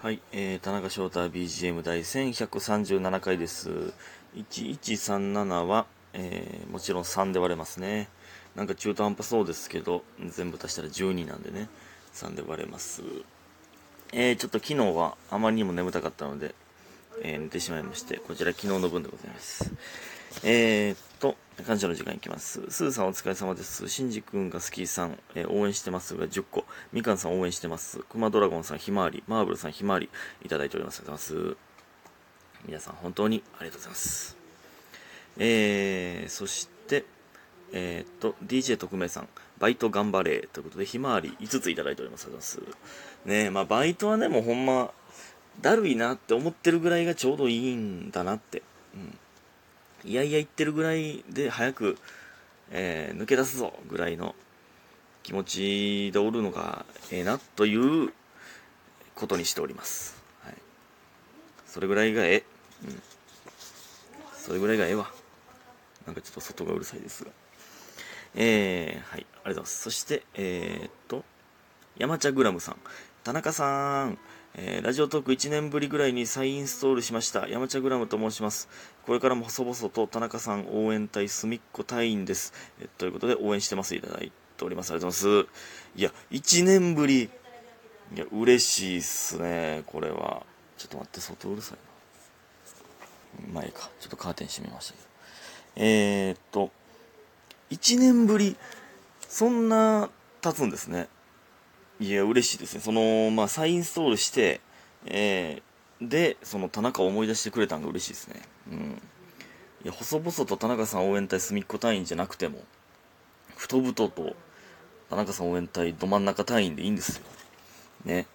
はい、えー、田中翔太 BGM 第1137回です。1137は、えー、もちろん3で割れますね。なんか中途半端そうですけど、全部足したら12なんでね、3で割れます。えー、ちょっと昨日はあまりにも眠たかったので、えー寝てしまいまして、こちら昨日の分でございます。えー、っと、感謝の時間いきます。スーさんお疲れ様です。シンジ君が好きさん、えー応援してますが10個。みかんさん応援してます。クマドラゴンさんひまわり。マーブルさんひまわり。いただいております。ありがとうございます。皆さん本当にありがとうございます。えー、そして、えー、っと、DJ 特命さん、バイト頑張れということで、ひまわり5ついただいております。ありがとうございます。ねえ、まあ、バイトはね、もうほんま、だるいなって思ってるぐらいがちょうどいいんだなって。うん。いやいや言ってるぐらいで早く、えー抜け出すぞぐらいの気持ちでおるのがええなということにしております。はい。それぐらいがええ。うん。それぐらいがええわ。なんかちょっと外がうるさいですが。えー、はい、ありがとうございます。そして、えー、っと、山茶グラムさん。田中さん、えーラジオトーク1年ぶりぐらいに再インストールしました。山茶グラムと申します。これからも細々と田中さん応援隊すみっこ隊員です。えということで応援してますいただいております。ありがとうございます。いや、1年ぶり。いや、嬉しいっすね、これは。ちょっと待って、外うるさいな。まあか。ちょっとカーテン閉めましたけど。えー、っと、1年ぶり、そんな経つんですね。いや、嬉しいですね。その、まあ、再インストールして、えー、で、その田中を思い出してくれたのが嬉しいですね。うん。いや、細々と田中さん応援隊隅っこ隊員じゃなくても、太々と田中さん応援隊ど真ん中隊員でいいんですよ。ね。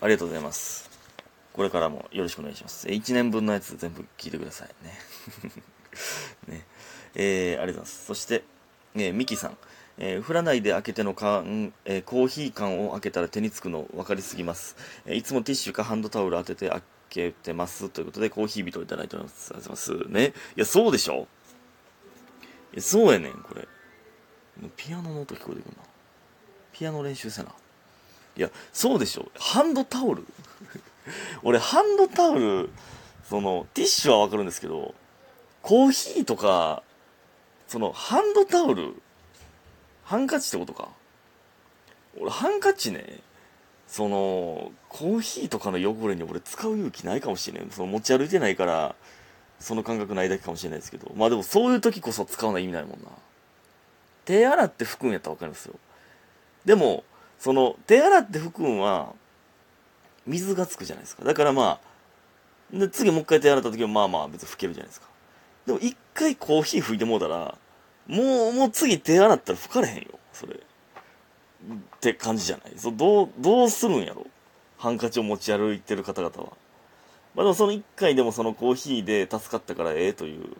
ありがとうございます。これからもよろしくお願いします。1年分のやつ全部聞いてくださいね。ね。えー、ありがとうございます。そして、えー、ミキさん。えー、降らないで開けての缶、えーコーヒー缶を開けたら手につくの分かりすぎます、えーいつもティッシュかハンドタオル当てて開けてますということでコーヒー人をいただいております。ありがとうございますね。いやそうでしょ？いやそうやねんこれ。ピアノの音聞こえてくるな。ピアノ練習せな。いやそうでしょ？ハンドタオル？俺ハンドタオルそのティッシュは分かるんですけどコーヒーとかそのハンドタオルハンカチってことか。俺ハンカチねそのコーヒーとかの汚れに俺使う勇気ないかもしれん。その持ち歩いてないからその感覚ないだけかもしれないですけど。まあでもそういう時こそ使うのは意味ないもんな。手洗って拭くんやったら分かりますよ。でもその手洗って拭くんは水がつくじゃないですか。だからまあで次もう一回手洗った時はまあまあ別に拭けるじゃないですか。でも一回コーヒー拭いてもうたらもう、もう次手洗ったら拭かれへんよ。それ。って感じじゃないそどう、どうするんやろハンカチを持ち歩いてる方々は。まあでもその一回でもそのコーヒーで助かったからええという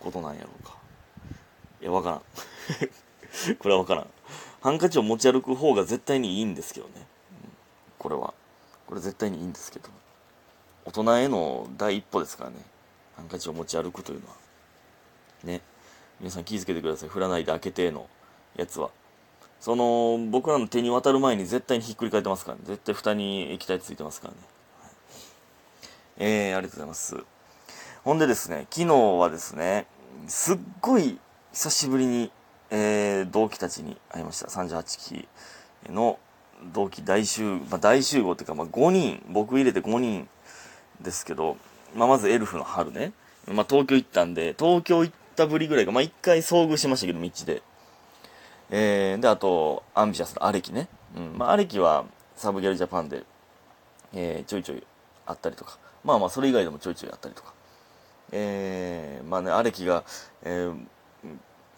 ことなんやろうか。いや、わからん。これはわからん。ハンカチを持ち歩く方が絶対にいいんですけどね。これは。これ絶対にいいんですけど。大人への第一歩ですからね。ハンカチを持ち歩くというのは。ね。皆さん気づけてください。降らないで開けてのやつは。その、僕らの手に渡る前に絶対にひっくり返ってますからね。絶対蓋に液体ついてますからね。はいえー、ありがとうございます。ほんでですね、昨日はですね、すっごい久しぶりに、えー、同期たちに会いました。38期の同期大集、まあ、大集合っていうか、まあ、5人、僕入れて5人ですけど、まあ、まずエルフの春ね。まあ、東京行ったんで、東京行ったぶりぐらいが、まあ、一回遭遇しましたけど、道で。えー、で、あと、アンビシャスのアレキね。うん。まあ、アレキは、サブギャルジャパンで、えー、ちょいちょいあったりとか。まあまあ、それ以外でもちょいちょいあったりとか。えー、まあね、アレキが、えー、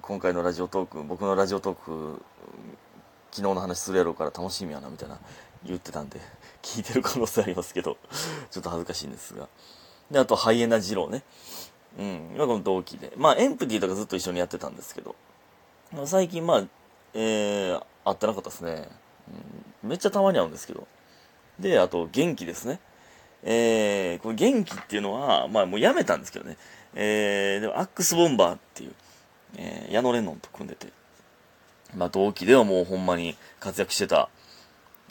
今回のラジオトーク、僕のラジオトーク、昨日の話するやろうから楽しみやな、みたいな言ってたんで、聞いてる可能性ありますけど、ちょっと恥ずかしいんですが。で、あと、ハイエナ二郎ね。うん。まあ、この同期で。まあ、エンプティとかずっと一緒にやってたんですけど、最近、まあ、えー、会ってなかったですね。うん、めっちゃたまに会うんですけど。で、あと、元気ですね。えー、これ元気っていうのは、まあ、もうやめたんですけどね。えー、でも、アックスボンバーっていう、えー、矢野レノンと組んでて、まあ、同期ではもうほんまに活躍してた、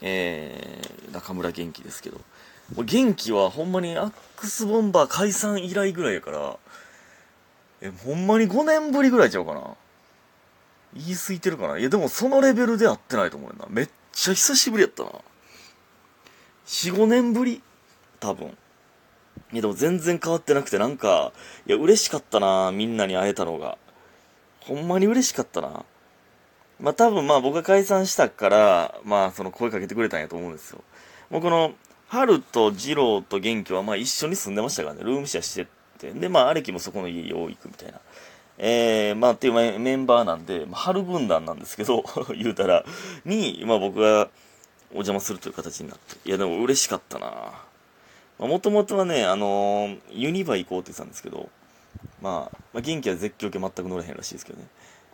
えー、中村元気ですけど元気はほんまにアックスボンバー解散以来ぐらいやからえほんまに5年ぶりぐらいちゃうかな？言い過ぎてるかな？いやでもそのレベルで会ってないと思うよな。めっちゃ久しぶりやったな。45年ぶり？多分。いやでも全然変わってなくてなんかいや嬉しかったなみんなに会えたのが。ほんまに嬉しかったな。まあ多分まあ僕が解散したからまあその声かけてくれたんやと思うんですよ。もうこの春と二郎と元気はまあ一緒に住んでましたからね。ルームシェアしてて。でまあアレキもそこの家よう行くみたいな。えー、まあっていうメンバーなんで、まあ、春軍団なんですけど 言うたらに、まあ、僕がお邪魔するという形になって。いやでも嬉しかったな。まあもともとはね、あのー、ユニバ行こうって言ってたんですけど、まあ、まあ、元気は絶叫系全く乗れへんらしいですけどね。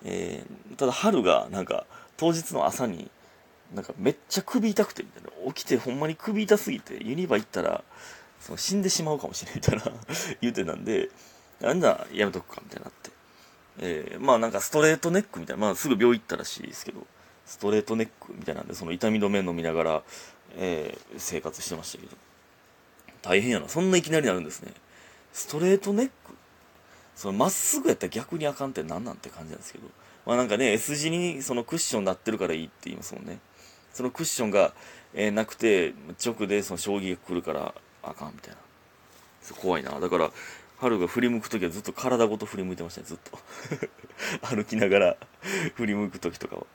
えー、ただ春がなんか当日の朝になんかめっちゃ首痛くてみたいな。起きてほんまに首痛すぎてユニバ行ったらその死んでしまうかもしれんみたいな 言うてたんでなんだやめとくかみたいになって、えー、まあなんかストレートネックみたいなまあすぐ病院行ったらしいですけどストレートネックみたいなんでその痛み止め飲みながら、えー、生活してましたけど。大変やな。そんないきなりなるんですね。ストレートネック。そのまっすぐやったら逆にあかんって何なんて感じなんですけど。まあなんかね、S 字にそのクッションなってるからいいって言いますもんね。そのクッションが、えー、なくて、直でその将棋が来るからあかんみたいな。怖いな。だから、春が振り向くときはずっと体ごと振り向いてましたね、ずっと。歩きながら振り向くときとかは。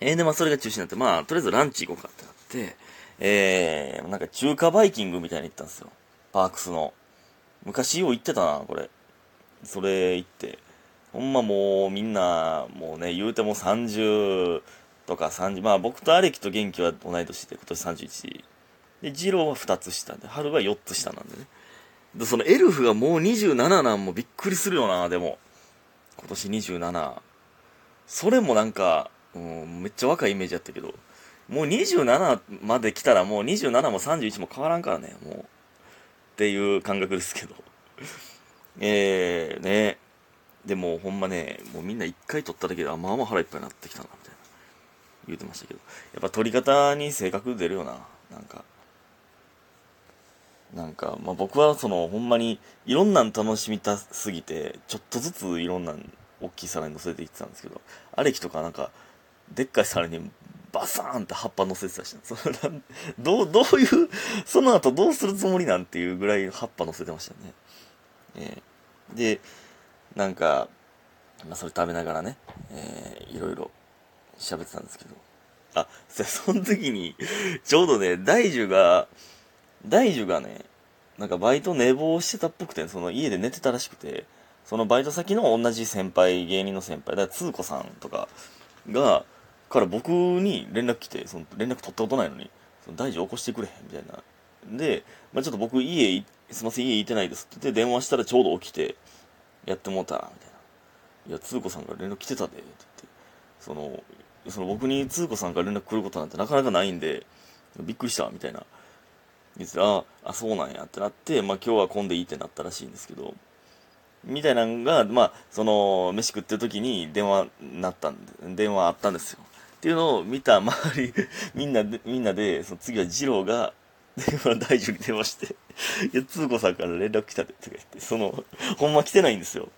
えー、で、まあそれが中止になって、まあとりあえずランチ行こうかってなって、えー、なんか中華バイキングみたいに行ったんですよ。パークスの。昔よう行ってたな、これ。それ行って。ほんまもうみんな、もうね、言うても30とか30、まあ僕とアレキと元気は同い年で、今年31。で、ジローは2つ下で、春は4つ下なんでね。で、そのエルフがもう27なんもびっくりするよな、でも。今年27。それもなんか、うん、めっちゃ若いイメージやったけど、もう27まで来たらもう27も31も変わらんからね、もう。っていう感覚ですけど。えー、ね。でもほんまね、もうみんな一回取っただけで、あ、まあまあ腹いっぱいになってきたな、みたいな。言うてましたけど。やっぱ取り方に性格出るよな。なんか。なんか、まあ僕はその、ほんまに、いろんなん楽しみたすぎて、ちょっとずついろんなん大きい皿に乗せていってたんですけど、アレキとかなんか、でっかい皿にバサーンって葉っぱ乗せてたし、そのどう、どういう、その後どうするつもりなんていうぐらい葉っぱ乗せてましたね。えー、で、なんか、まあ、それ食べながらね、えー、いろいろ喋ってたんですけど、あ、その時に、ちょうどね、大樹が、大樹がね、なんかバイト寝坊してたっぽくて、その家で寝てたらしくて、そのバイト先の同じ先輩、芸人の先輩、だから、つうこさんとかが、から僕に連絡来て、その連絡取ったことないのに、その大事起こしてくれへんみたいな。で、まあ、ちょっと僕家、すいません、家行ってないですって言って電話したらちょうど起きて、やってもうた、みたいな。いや、つうこさんから連絡来てたで、って言って。その、その僕につうこさんから連絡来ることなんてなかなかないんで、びっくりした、みたいな。言って、あ、あ、そうなんやってなって、まあ今日は混んでいいってなったらしいんですけど、みたいなのが、まあ、その、飯食ってる時に電話なったんで、電話あったんですよ。っていうのを見た周り、みんなで、みんなで、その次は二郎が、電話大丈夫に電話して、いや、通子さんから連絡来たで、とか言って、その、ほんま来てないんですよ。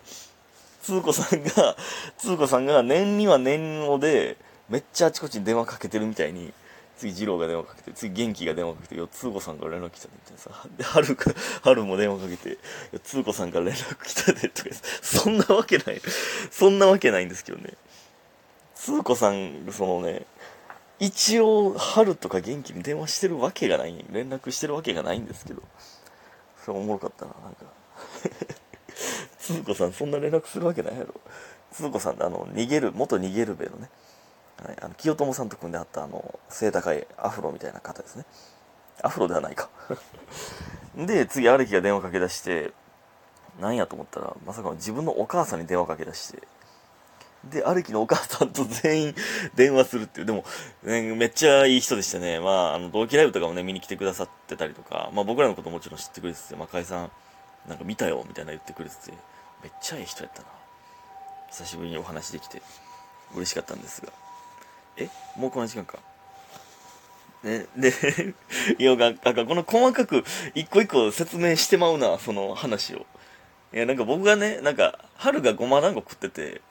通子さんが、通子さんが年には年をで、めっちゃあちこちに電話かけてるみたいに、次、二郎が電話かけて、次、元気が電話かけて、よ、通子さんから連絡来たで、みたいなさ。で、春か、春も電話かけて、よ、通子さんから連絡来たで、とか、そんなわけない。そんなわけないんですけどね。通子さん、そのね、一応、春とか元気に電話してるわけがない、連絡してるわけがないんですけど、それおもろかったな、なんか。通子さん、そんな連絡するわけないやろ。通子さんってあの、逃げる、元逃げるべのね、はい、あの清友さんと組んであったあの、背高いアフロみたいな方ですね。アフロではないか。で、次、アレキが電話かけ出して、なんやと思ったら、まさかの自分のお母さんに電話かけ出して、で、歩きのお母さんと全員 電話するっていう。でも、ね、めっちゃいい人でしたね。まあ、あの、同期ライブとかもね、見に来てくださってたりとか、まあ僕らのこともちろん知ってくれてて、まあ解散、なんか見たよ、みたいな言ってくれてて、めっちゃいい人やったな。久しぶりにお話できて、嬉しかったんですが。えもうこの時間か。ね、で、いや、なんかこの細かく一個一個説明してまうな、その話を。いや、なんか僕がね、なんか、春がごま団子食ってて、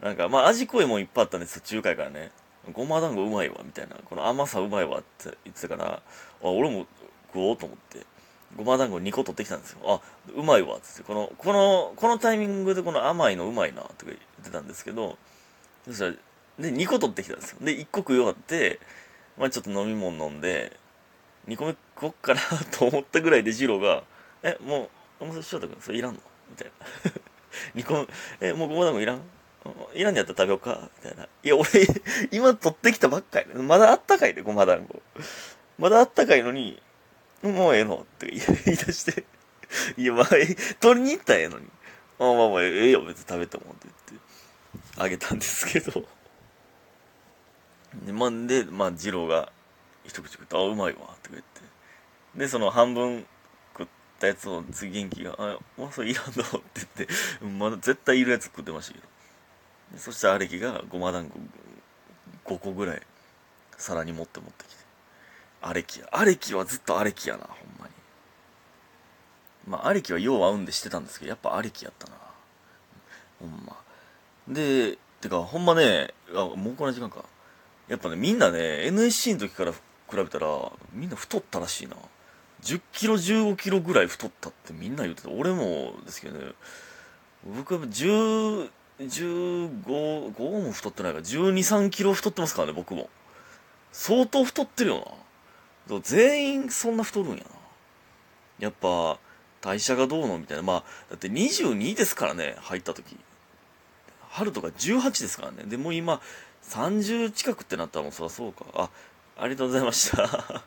なんか、まあ味濃いもんいっぱいあったんですよ、中華からね。ごま団子うまいわ、みたいな。この甘さうまいわって言ってたから、あ、俺も食おうと思って、ごま団子2個取ってきたんですよ。あ、うまいわ、つって。この、この、このタイミングでこの甘いのうまいな、とか言ってたんですけど、そしたら、で、2個取ってきたんですよ。で、1個食い終わって、まあちょっと飲み物飲んで、2個目食おっかなと思ったぐらいで、ジローが、え、もう、もう翔太君、それいらんの？みたいな。2個目、え、もうごま団子いらんいらんやったら食べようかみたいな。いや、俺、今取ってきたばっかり。まだあったかいで、ごま団子。まだあったかいのに、もうええの？って 言い出して。いや、まあ、取りに行ったらええのに。あまあまあ、ええよ、別に食べてもって言って、あげたんですけど。で、まんで、まあ、二郎が一口食って、あ、うまいわ、って言って。で、その半分食ったやつを次元気が、あ、もうそれいらんのって言って、まだ絶対いるやつ食ってましたけど。そしてアレキがごま団子5個ぐらい皿に持って持ってきて。アレキや。アレキはずっとアレキやな、ほんまに。まあ、アレキはよう合うんでしてたんですけど、やっぱアレキやったな。ほんま。で、てか、ほんまね、あ、もうこんな時間か。やっぱね、みんなね、NSC の時から比べたら、みんな太ったらしいな。10キロ、15キロぐらい太ったってみんな言ってた。俺もですけどね、僕は10、15、5も太ってないから、12、3キロ太ってますからね、僕も。相当太ってるよな。全員そんな太るんやな。やっぱ、代謝がどうのみたいな。まあ、だって22ですからね、入った時。春とか18ですからね。でも今、30近くってなったらもうそりゃそうか。あ、ありがとうございました。